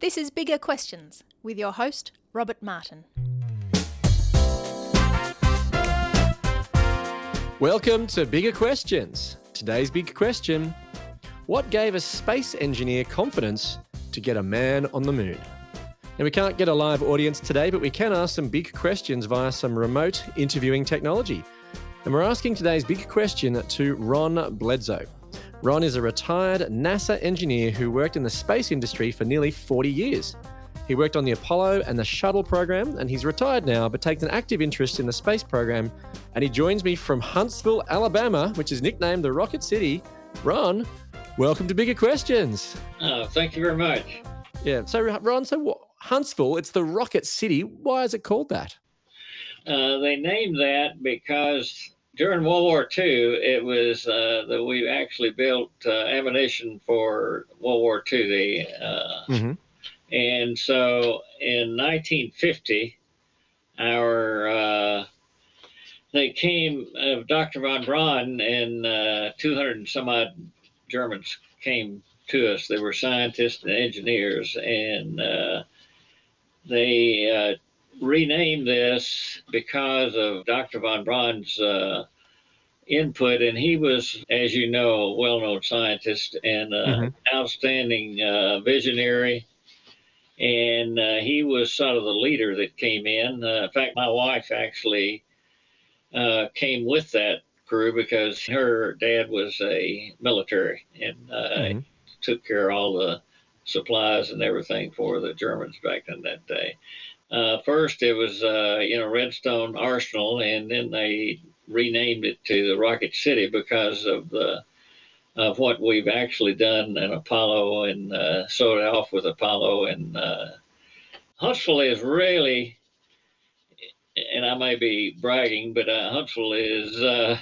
This is Bigger Questions with your host, Robert Martin. Welcome to Bigger Questions. Today's big question What gave a space engineer confidence to get a man on the moon? Now, we can't get a live audience today, but we can ask some big questions via some remote interviewing technology. And we're asking today's big question to Ron Bledsoe. Ron is a retired NASA engineer who worked in the space industry for nearly 40 years. He worked on the Apollo and the Shuttle program, and he's retired now, but takes an active interest in the space program. And he joins me from Huntsville, Alabama, which is nicknamed the Rocket City. Ron, welcome to Bigger Questions. Oh, thank you very much. Yeah. So, Ron, so what, Huntsville, it's the Rocket City. Why is it called that? Uh, they named that because during World War II, it was uh, that we actually built uh, ammunition for World War II. The, uh, mm-hmm. And so in 1950, our uh, they came, uh, Dr. von Braun and 200 and some odd Germans came to us. They were scientists and engineers, and they renamed this because of Dr. von Braun's uh, input, and he was, as you know, a well-known scientist and uh, mm-hmm. outstanding uh, visionary. And uh, he was sort of the leader that came in. Uh, in fact, my wife actually uh, came with that crew because her dad was a military and mm-hmm. took care of all the supplies and everything for the Germans back in that day. Uh, first, it was uh, you know Redstone Arsenal, and then they renamed it to the Rocket City because of the of what we've actually done in Apollo and uh, started off with Apollo. And uh, Huntsville is really, and I may be bragging, but uh, Huntsville is uh,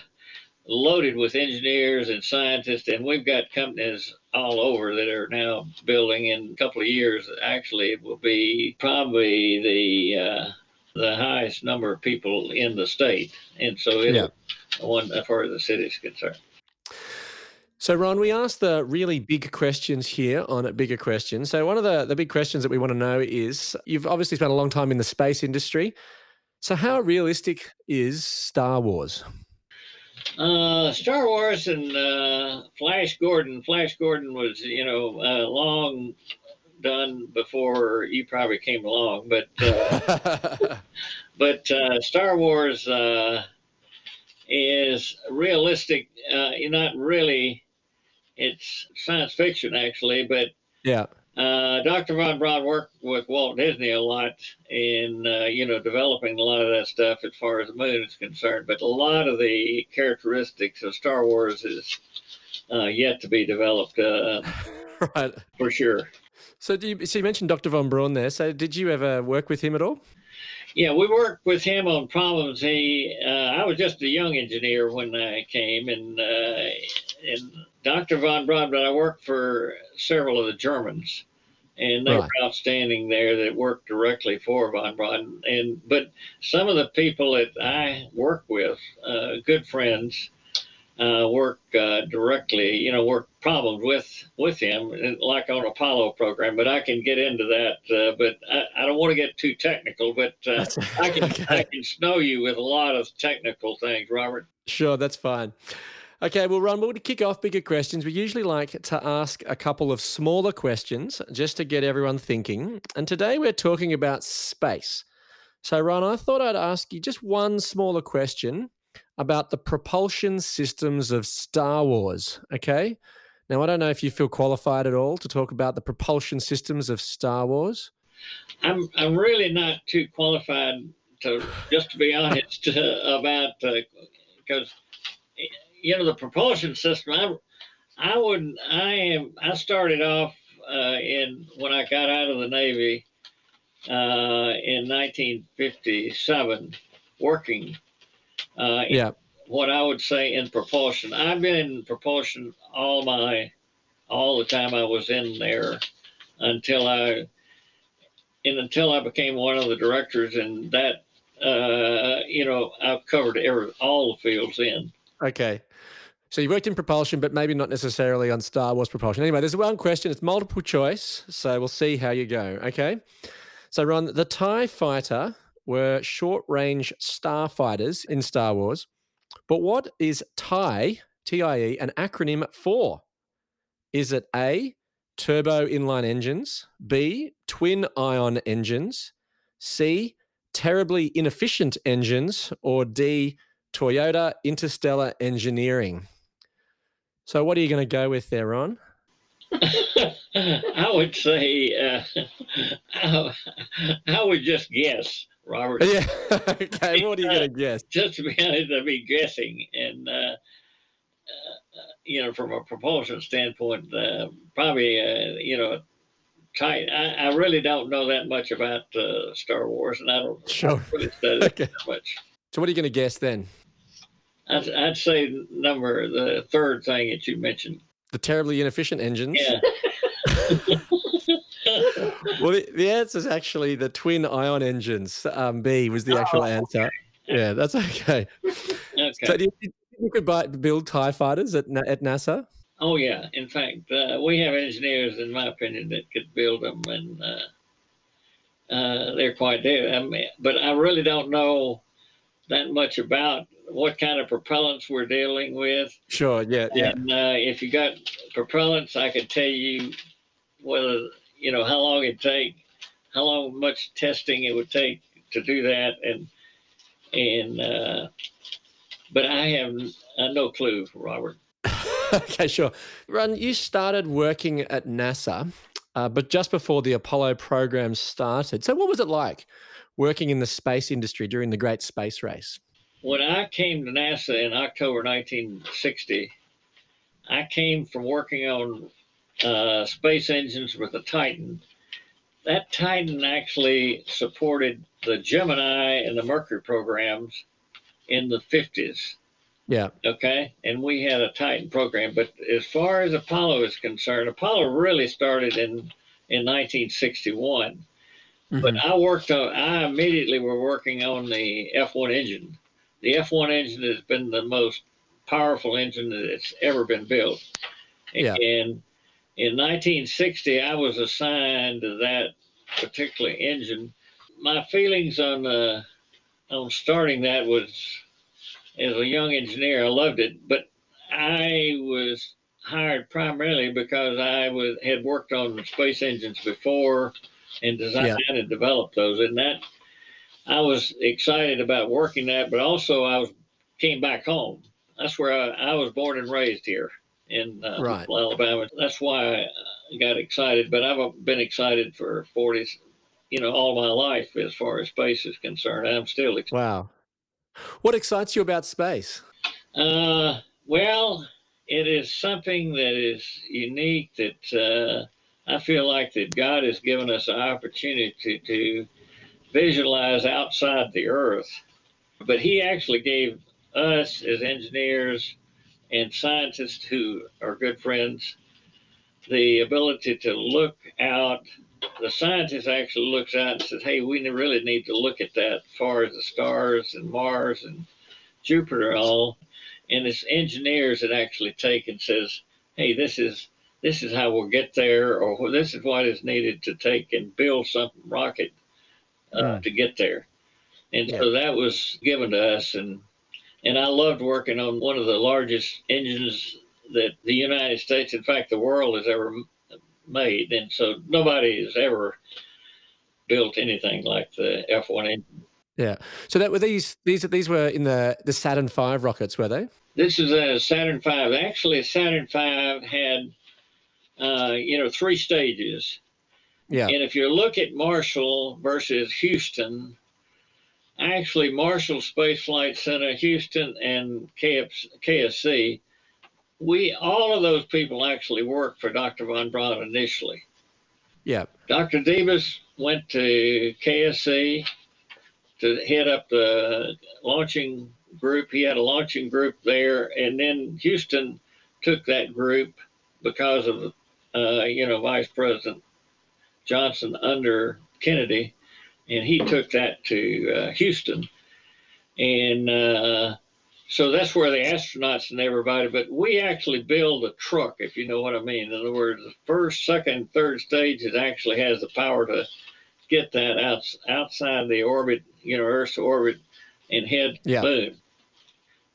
loaded with engineers and scientists, and we've got companies all over that are now building. In a couple of years, actually, it will be probably the uh, the highest number of people in the state, and so it's yeah. one as far as the city is concerned. So, Ron, we asked the really big questions here on Bigger Questions. So, one of the, the big questions that we want to know is you've obviously spent a long time in the space industry. So, how realistic is Star Wars? Uh, Star Wars and uh, Flash Gordon. Flash Gordon was, you know, uh, long done before you probably came along, but uh, but uh, Star Wars uh, is realistic. not really. It's science fiction, actually, but yeah. Uh, Dr. Von Braun worked with Walt Disney a lot in, uh, you know, developing a lot of that stuff as far as the moon is concerned. But a lot of the characteristics of Star Wars is uh, yet to be developed, uh, right? For sure. So, do you, so you mentioned Dr. Von Braun there. So, did you ever work with him at all? Yeah, we worked with him on problems. He, uh, I was just a young engineer when I came, and uh, and Dr. von Braun, but I worked for several of the Germans, and they right. were outstanding there that worked directly for von Braun. And but some of the people that I work with, uh, good friends, uh, work uh, directly, you know, work problems with with him, like on Apollo program. But I can get into that. Uh, but I, I, don't want to get too technical. But uh, I can okay. I can snow you with a lot of technical things, Robert. Sure, that's fine. Okay, well, Ron, we'll kick off bigger questions. We usually like to ask a couple of smaller questions just to get everyone thinking. And today we're talking about space. So, Ron, I thought I'd ask you just one smaller question about the propulsion systems of Star Wars. Okay. Now, I don't know if you feel qualified at all to talk about the propulsion systems of Star Wars. I'm, I'm really not too qualified to, just to be honest, about because. Uh, you know the propulsion system. I I would I am I started off uh, in when I got out of the Navy uh, in 1957, working. Uh, yeah. What I would say in propulsion. I've been in propulsion all my all the time I was in there until I and until I became one of the directors and that uh, you know I've covered every all the fields in. Okay. So you worked in propulsion, but maybe not necessarily on Star Wars propulsion. Anyway, there's one question. It's multiple choice, so we'll see how you go. Okay. So Ron, the Tie Fighter were short-range starfighters in Star Wars, but what is TIE? T-I-E an acronym for? Is it A, turbo inline engines, B, twin ion engines, C, terribly inefficient engines, or D, Toyota Interstellar Engineering? So, what are you going to go with there, Ron? I would say, uh, I, I, would just guess, Robert. Yeah. okay. What are you going to guess? Just to be honest, I'd be guessing. And, uh, uh, you know, from a propulsion standpoint, uh, probably, uh, you know, tight. I, I, really don't know that much about uh, Star Wars, and I don't sure. really study okay. that much. So, what are you going to guess then? I'd, I'd say number the third thing that you mentioned. The terribly inefficient engines. Yeah. well, the, the answer is actually the twin ion engines. Um, B was the actual oh, answer. Okay. Yeah, that's okay. okay. So, do you, think you could buy, build Tie fighters at at NASA? Oh yeah. In fact, uh, we have engineers, in my opinion, that could build them, and uh, uh, they're quite there. I mean, but I really don't know that much about what kind of propellants we're dealing with. Sure. Yeah. Yeah. And uh, if you got propellants, I could tell you whether you know how long it take, how long much testing it would take to do that, and and uh, but I have uh, no clue, Robert. okay, sure. Ron, you started working at NASA, uh, but just before the Apollo program started. So, what was it like working in the space industry during the Great Space Race? when I came to NASA in October 1960, I came from working on uh, space engines with the Titan. That Titan actually supported the Gemini and the Mercury programs in the 50s. Yeah. Okay. And we had a Titan program. But as far as Apollo is concerned, Apollo really started in, in 1961. Mm-hmm. But I worked on, I immediately were working on the F1 engine the F1 engine has been the most powerful engine that's ever been built. Yeah. And in 1960, I was assigned to that particular engine. My feelings on uh, on starting that was, as a young engineer, I loved it, but I was hired primarily because I was had worked on space engines before and designed yeah. and developed those, and that I was excited about working that, but also I was came back home. That's where I, I was born and raised here in uh, right. Alabama. That's why I got excited. But I've been excited for 40, you know, all my life as far as space is concerned. I'm still excited. Wow. What excites you about space? Uh, well, it is something that is unique that uh, I feel like that God has given us an opportunity to, visualize outside the earth. But he actually gave us as engineers and scientists who are good friends the ability to look out. The scientist actually looks out and says, "Hey, we really need to look at that far as the stars and Mars and Jupiter all." And it's engineers that actually take and says, "Hey, this is this is how we'll get there, or this is what is needed to take and build something rocket uh, mm. to get there. And yeah. so that was given to us, and and I loved working on one of the largest engines that the United States, in fact, the world has ever made. And so nobody has ever built anything like the F1 engine. Yeah. So that were these these these were in the the Saturn V rockets, were they? This is a Saturn V. Actually, Saturn V had uh, you know three stages. Yeah. And if you look at Marshall versus Houston, actually Marshall Space Flight Center, Houston, and KSC, we all of those people actually worked for Dr. von Braun initially. Yeah. Dr. Debus went to KSC to head up the launching group. He had a launching group there, and then Houston took that group because of uh, you know Vice President Johnson under Kennedy, and he took that to uh, Houston. And uh, so that's where the astronauts and everybody, but we actually build a truck, if you know what I mean. In other words, the first, second, third stage, it actually has the power to get that out, outside the orbit, you know, Earth's orbit and head yeah. moon.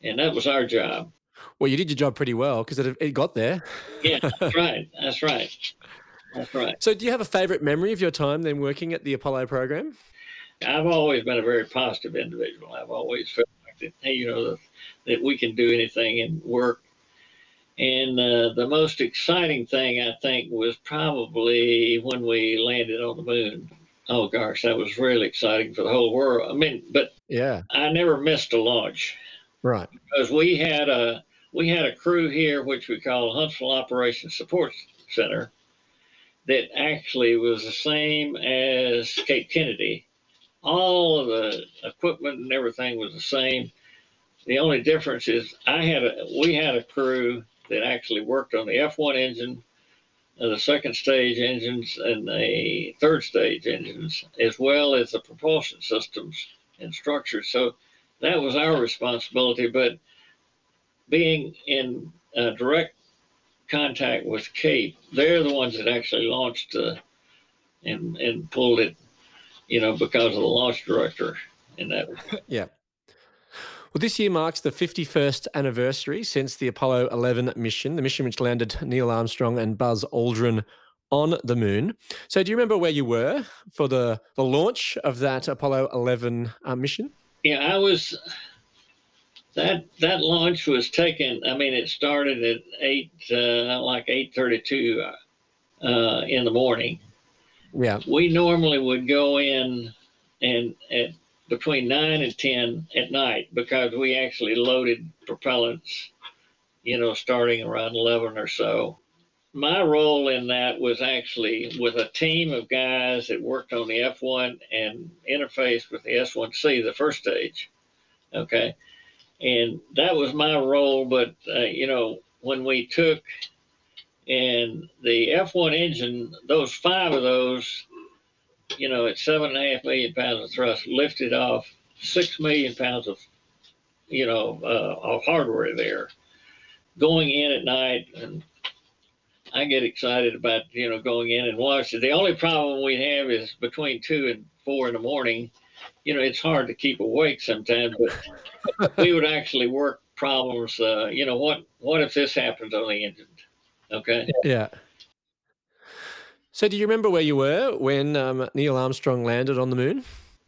And that was our job. Well, you did your job pretty well because it, it got there. yeah, that's right. That's right. That's right. So, do you have a favorite memory of your time then working at the Apollo program? I've always been a very positive individual. I've always felt like that, hey, you know, that we can do anything and work. And uh, the most exciting thing I think was probably when we landed on the moon. Oh gosh, that was really exciting for the whole world. I mean, but yeah, I never missed a launch. Right. Because we had a we had a crew here, which we call Huntsville Operations Support Center, that actually was the same as Cape Kennedy. All of the equipment and everything was the same. The only difference is I had a we had a crew that actually worked on the F1 engine, uh, the second stage engines, and the third stage engines, as well as the propulsion systems and structures. So that was our responsibility. But being in uh, direct contact with Cape, they're the ones that actually launched uh, and and pulled it, you know, because of the launch director. And that. yeah. Well, this year marks the 51st anniversary since the Apollo 11 mission, the mission which landed Neil Armstrong and Buzz Aldrin on the moon. So, do you remember where you were for the, the launch of that Apollo 11 uh, mission? Yeah, I was that that launch was taken. I mean, it started at eight, uh, like eight thirty-two uh, in the morning. Yeah, we normally would go in and at between nine and ten at night because we actually loaded propellants. You know, starting around eleven or so. My role in that was actually with a team of guys that worked on the F1 and interfaced with the S1C, the first stage. Okay and that was my role. But uh, you know, when we took and the F1 engine, those five of those, you know, at seven and a half million pounds of thrust, lifted off six million pounds of, you know, uh, of hardware there, going in at night and. I get excited about you know going in and watching. The only problem we have is between two and four in the morning you know, it's hard to keep awake sometimes, but we would actually work problems. Uh, you know, what what if this happens on the engine? Okay. Yeah. So, do you remember where you were when um, Neil Armstrong landed on the moon?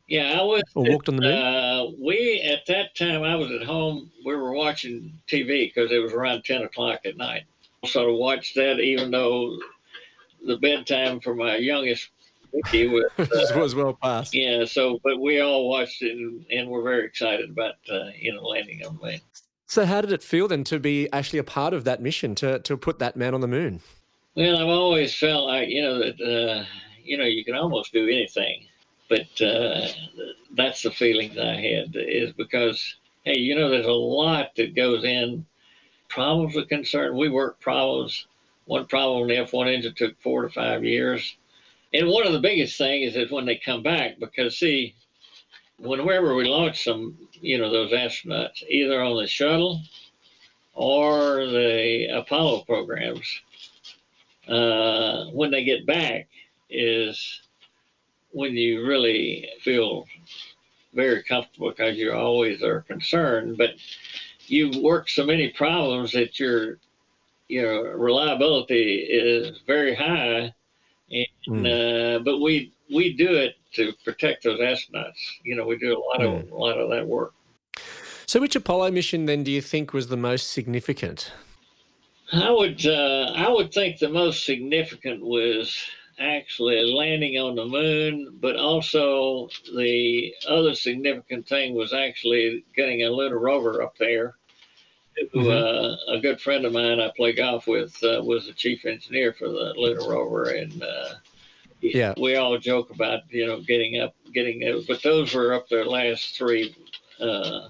Yeah, I was. Or walked on the moon. Uh, we at that time I was at home. We were watching TV because it was around ten o'clock at night. Sort of watched that, even though the bedtime for my youngest he was, uh, was well past. Yeah. So, but we all watched it and, and we're very excited about uh, you know landing on the moon. So, how did it feel then to be actually a part of that mission to to put that man on the moon? Well, I've always felt like you know that uh, you know you can almost do anything, but uh, that's the feeling that I had is because hey, you know, there's a lot that goes in. Problems are concerned. We work problems. One problem on the F1 engine took four to five years and one of the biggest things is when they come back, because see, whenever we launch some, you know, those astronauts, either on the shuttle or the Apollo programs, uh, when they get back is when you really feel very comfortable because you always are concerned, but you've worked so many problems that your your reliability is very high and mm. uh, but we we do it to protect those astronauts. You know, we do a lot mm. of a lot of that work. So, which Apollo mission then do you think was the most significant? I would uh, I would think the most significant was actually landing on the moon, but also the other significant thing was actually getting a lunar rover up there mm-hmm. uh, a good friend of mine I play golf with uh, was the chief engineer for the lunar rover, and uh, yeah, we all joke about you know getting up, getting it, but those were up their last three uh,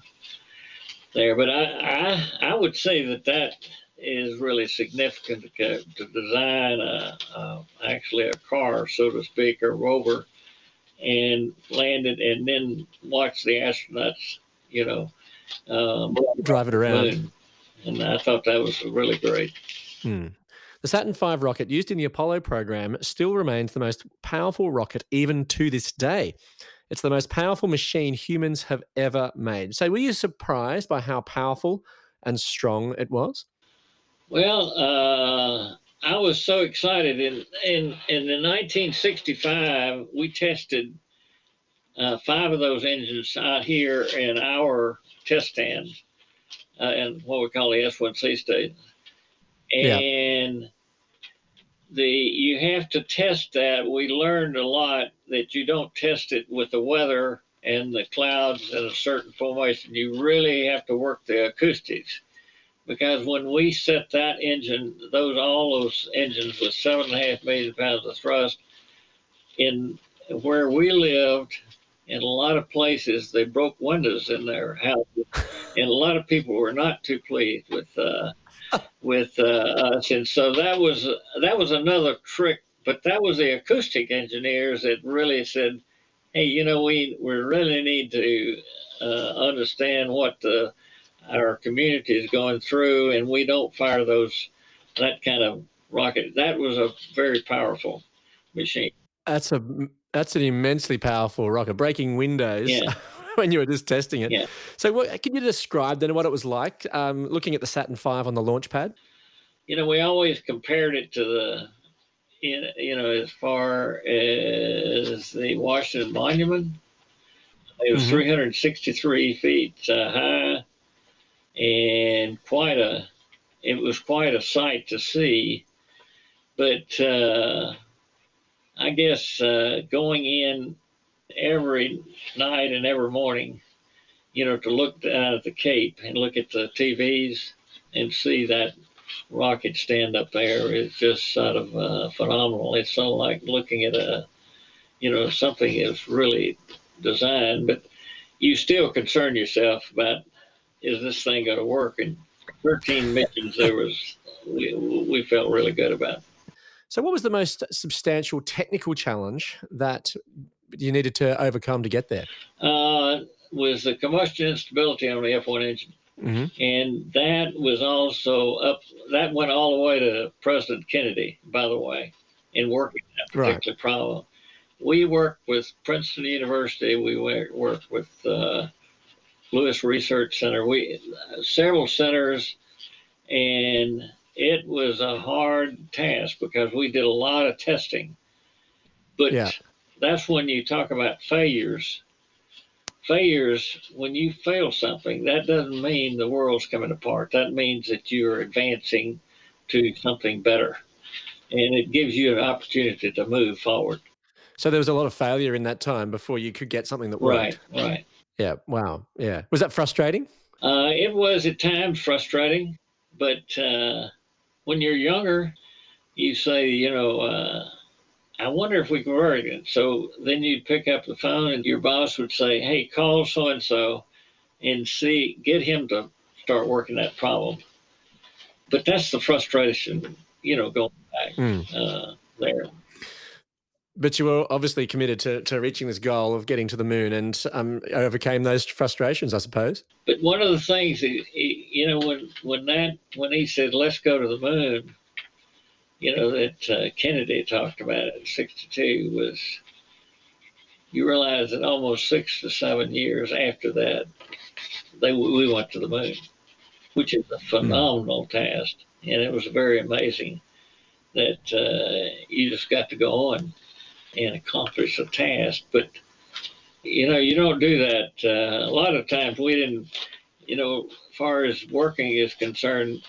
there. But I, I I would say that that is really significant to, to design a, a, actually a car, so to speak, a rover, and land it, and then watch the astronauts, you know, uh, drive it around. moon. And I thought that was really great. Hmm. The Saturn V rocket used in the Apollo program still remains the most powerful rocket even to this day. It's the most powerful machine humans have ever made. So, were you surprised by how powerful and strong it was? Well, uh, I was so excited. In in in the 1965, we tested uh, five of those engines out here in our test stand, uh, in what we call the S1C station, Yeah. and the you have to test that. We learned a lot that you don't test it with the weather and the clouds in a certain formation. You really have to work the acoustics because when we set that engine, those all those engines with seven and a half million pounds of thrust, in where we lived, in a lot of places, they broke windows in their houses, and a lot of people were not too pleased with uh, with uh, us, and so that was that was another trick. But that was the acoustic engineers that really said, "Hey, you know, we we really need to uh, understand what the our community is going through, and we don't fire those that kind of rocket. That was a very powerful machine. That's a that's an immensely powerful rocket, breaking windows Yeah. when you were just testing it. Yeah. So, what, can you describe then what it was like um, looking at the Saturn V on the launch pad? You know, we always compared it to the, you know, as far as the Washington Monument. It was Mhm. 363 feet uh, high, and quite a, it was quite a sight to see. But uh, I guess uh, going in every night and every morning, you know, to look down at the Cape and look at the TVs and see that rocket stand up there is just sort of uh, phenomenal. It's so like looking at a, you know, something is really designed, but you still concern yourself about is this thing going to work? And 13 missions there was we, we felt really good about. So, what was the most substantial technical challenge that you needed to overcome to get there? Uh, was the combustion instability on the F1 engine. hmm And that was also up, that went all the way to President Kennedy, by the way, in working that Right. particular problem. We worked with Princeton University, we worked with uh, Lewis Research Center, we several centers, and it was a hard task because we did a lot of testing. But Yeah. that's when you talk about failures failures, when you fail something, that doesn't mean the world's coming apart. That means that you're advancing to something better. And it gives you an opportunity to move forward. So, there was a lot of failure in that time before you could get something that Right, worked. right. Yeah. Wow. Yeah. Was that frustrating? Uh, it was at times frustrating, but uh, when you're younger, you say, you know, uh, I wonder if we can work it. So then you'd pick up the phone and your boss would say, hey, call so and so and see, get him to start working that problem. But that's the frustration, you know, going back Mm. uh, there. But you were obviously committed to, to reaching this goal of getting to the moon and um, overcame those frustrations, I suppose. But one of the things, you know, when when that when he said, "Let's go to the moon," you know, that uh, Kennedy talked about it in '62 was. You realize that almost six to seven years after that, they we went to the moon, which is a phenomenal task, and it was very amazing that uh, you just got to go on and accomplish a task, but you know, you don't do that. Uh, a lot of times we didn't, you know, as far as working is concerned,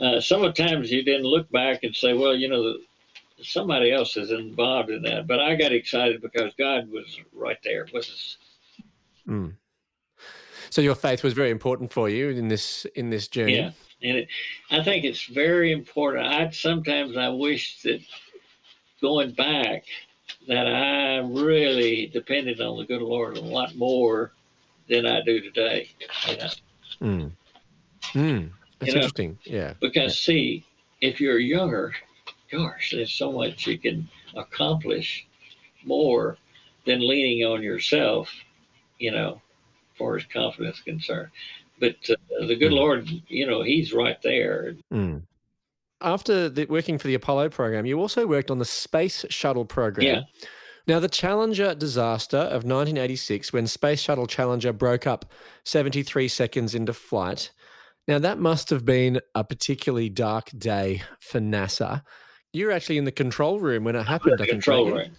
uh, sometimes you didn't look back and say, well, you know, somebody else is involved in that. But I got excited because God was right there with us. Mm. So your faith was very important for you in this in this journey. Yeah. And it, I think it's very important. I sometimes I wish that going back that I really depended on the good Lord a lot more than I do today. You know? Mm. Mm. That's You know, interesting. Yeah. Because see, if you're younger, gosh, there's so much you can accomplish more than leaning on yourself, you know, far as confidence is concerned. But uh, the good Mm. Lord, you know, He's right there. Mm. After the, working for the Apollo program, you also worked on the Space Shuttle program. Yeah. Now, the Challenger disaster of 1986, when Space Shuttle Challenger broke up 73 seconds into flight, now that must have been a particularly dark day for NASA. You were actually in the control room when it happened. The I control room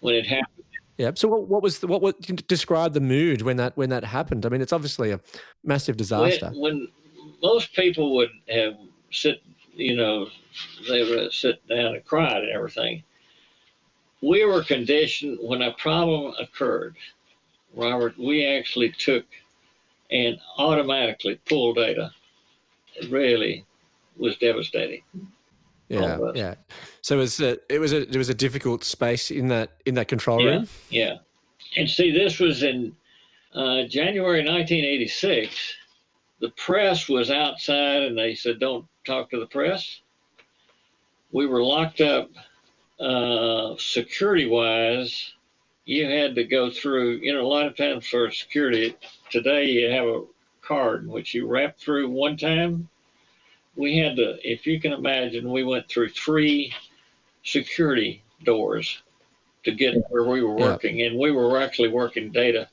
when it happened. Yeah. So, what, what was the, what? What describe the mood when that when that happened? I mean, it's obviously a massive disaster. When, when most people would have sit, you know, they would sit down and cried and everything. We were conditioned when a problem occurred, Robert. We actually took and automatically pulled data. It really was devastating. yeah, yeah. So it was a, it was a it was a difficult space in that in that control Yeah. room. Yeah. And see, this was in uh, January 1986. The press was outside and they said, don't talk to the press. We were locked up uh, security wise. You had to go through, you know, a lot of times for security, today you have a card which you wrap through one time. We had to, if you can imagine, we went through three security doors to get where we were Yeah. working, and we were actually working data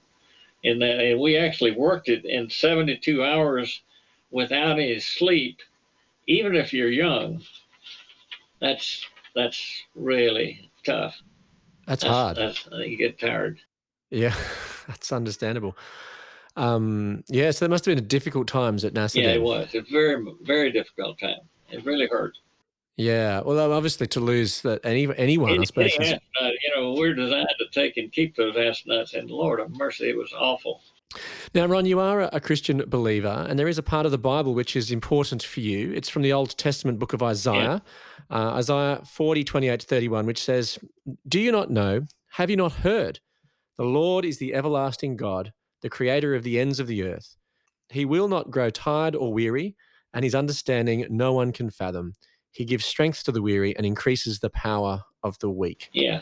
in that, and we actually worked it in 72 hours without any sleep. Even if you're young, that's that's really tough. That's That's, hard. That's, you get tired. Yeah, that's understandable. Um, yeah, so there must have been a difficult times at NASA. yeah, then. it was. It's a very very difficult time. It really hurt. Yeah, well, obviously to lose that any anyone, I suppose. any astronaut, you know, we're designed to take and keep those astronauts, and Lord of mercy, it was awful. Now, Ron, you are a- Christian believer, and there is a part of the Bible which is important for you. It's from the Old Testament book of Isaiah, uh, Isaiah 40, 28 to 31, which says, Do you not know? Have you not heard? The Lord is the everlasting God, the creator of the ends of the earth. He will not grow tired or weary, and his understanding no one can fathom. He gives strength to the weary and increases the power of the weak. Yeah.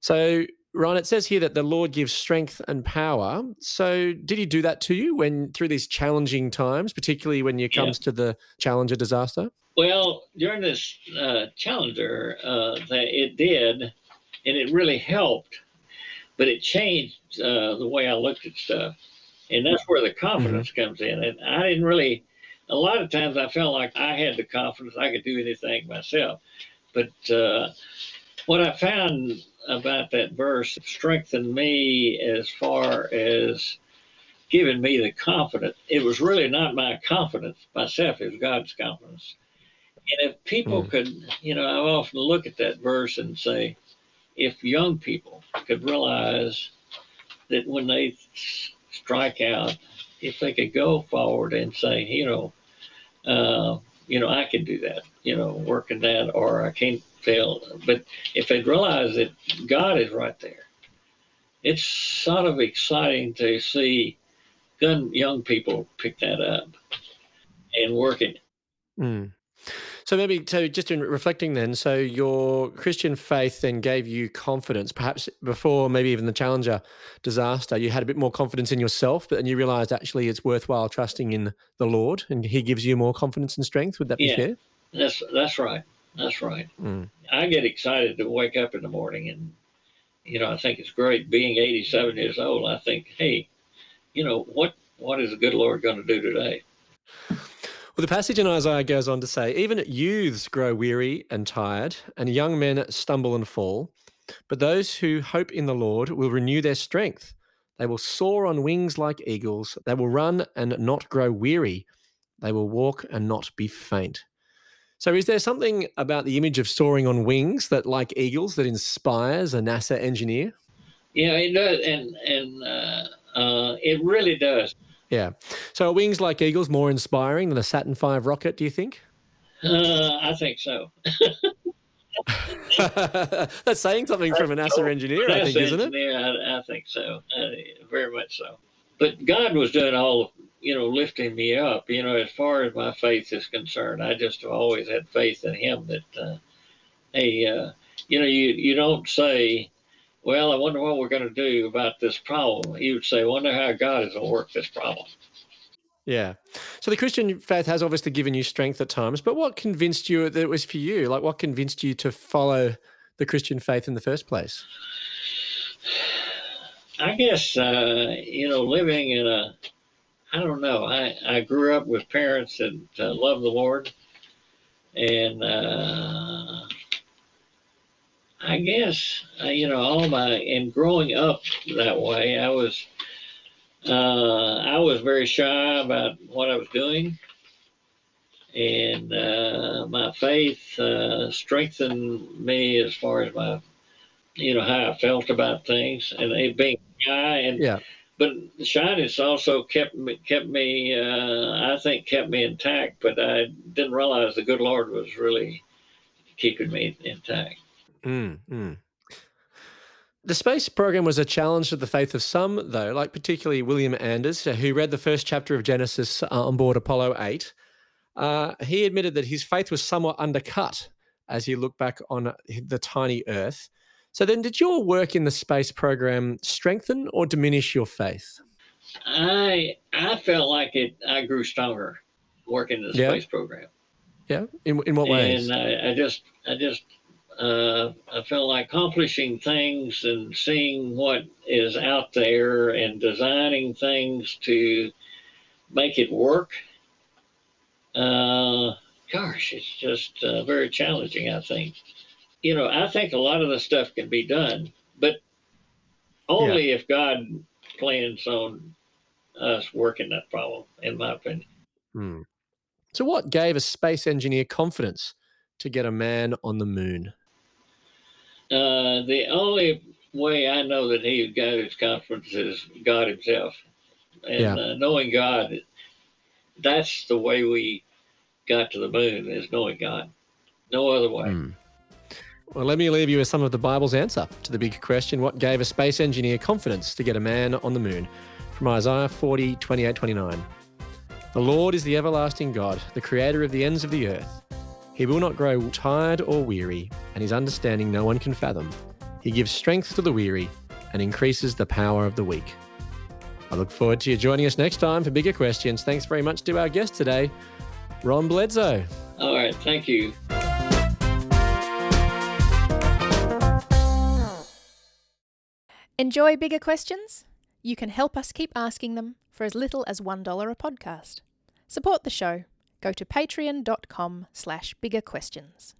So, Ron, it says here that the Lord gives strength and power. So, did he do that to you when through these challenging times, particularly when it Yeah. comes to the Challenger disaster? Well, during this uh, Challenger, uh, that it did, and it really helped, but it changed uh, the way I looked at stuff, and that's where the confidence comes in. And I didn't really. A lot of times, I felt like I had the confidence I could do anything myself, but uh, what I found about that verse strengthened me as far as giving me the confidence. It was really not my confidence myself; it was God's confidence. And if people Mm. could, you know, I often look at that verse and say, if young people could realize that when they strike out, if they could go forward and say, you know, uh, you know, I can do that, you know, working that, or I can't fail. But if they realize that God is right there, it's sort of exciting to see gun young people pick that up and work it. Mm. So maybe so just in reflecting then, so your Christian faith then gave you confidence. Perhaps before maybe even the Challenger disaster, you had a bit more confidence in yourself, but then you realized actually it's worthwhile trusting in the Lord and he gives you more confidence and strength. Would that be Yeah. fair? That's that's right. That's right. Mm. I get excited to wake up in the morning and you know, I think it's great being 87 years old. I think, hey, you know, what what is the good Lord going to do today? Well, the passage in Isaiah goes on to say, even youths grow weary and tired, and young men stumble and fall. But those who hope in the Lord will renew their strength. They will soar on wings like eagles. They will run and not grow weary. They will walk and not be faint. So, is there something about the image of soaring on wings that, like eagles, that inspires a NASA engineer? Yeah, it does, and and uh, uh, it really does. Yeah. So, are wings like eagles more inspiring than a Saturn V rocket, do you think? Uh, I think so. That's saying something from a NASA engineer, I That's think, isn't it? engineer, I, I think so. Uh, very much so. But God was doing all, you know, lifting me up. You know, as far as my faith is concerned, I just have always had faith in Him. That, uh, hey, uh, you know, you you don't say, well, I wonder what we're going to do about this problem. You'd say, wonder how God is going to work this problem. Yeah. So the Christian faith has obviously given you strength at times, but what convinced you that it was for you? Like, what convinced you to follow the Christian faith in the first place? I guess, uh, you know, living in a, I don't know, I, I grew up with parents that uh, love the Lord. And uh, I guess, uh, you know, all my, and growing up that way, I was, uh, I was very shy about what I was doing. And uh, my faith uh, strengthened me as far as my, you know, how I felt about things. And it being shy and Yeah. But the shyness also kept me kept me uh, I think kept me intact. But I didn't realize the good Lord was really keeping me intact. Mm, mm. The space program was a challenge to the faith of some, though, like particularly William Anders, who read the first chapter of Genesis uh, on board Apollo 8. Uh, he admitted that his faith was somewhat undercut as he looked back on the tiny Earth. So, then, did your work in the space program strengthen or diminish your faith? I I felt like it. I grew stronger working in the Yeah. space program. Yeah. In, in what ways? and I, I just I just uh, I felt like accomplishing things and seeing what is out there and designing things to make it work. Uh, gosh, it's just uh, very challenging. I think. You know, I think a lot of the stuff can be done, but only if God plans on us working that problem. In my opinion. Hmm. So, what gave a space engineer confidence to get a man on the moon? Uh, the only way I know that he got his confidence is God Himself, and Yeah. uh, knowing God. That's the way we got to the moon is knowing God. No other way. Hmm. Well, let me leave you with some of the Bible's answer to the big question what gave a space engineer confidence to get a man on the moon? From Isaiah 40, 28, 29. The Lord is the everlasting God, the creator of the ends of the earth. He will not grow tired or weary, and his understanding no one can fathom. He gives strength to the weary and increases the power of the weak. I look forward to you joining us next time for bigger questions. Thanks very much to our guest today, Ron Bledsoe. All right, thank you. Enjoy bigger questions? You can help us keep asking them for as little as $1 a podcast. Support the show. Go to patreon.com slash bigger questions.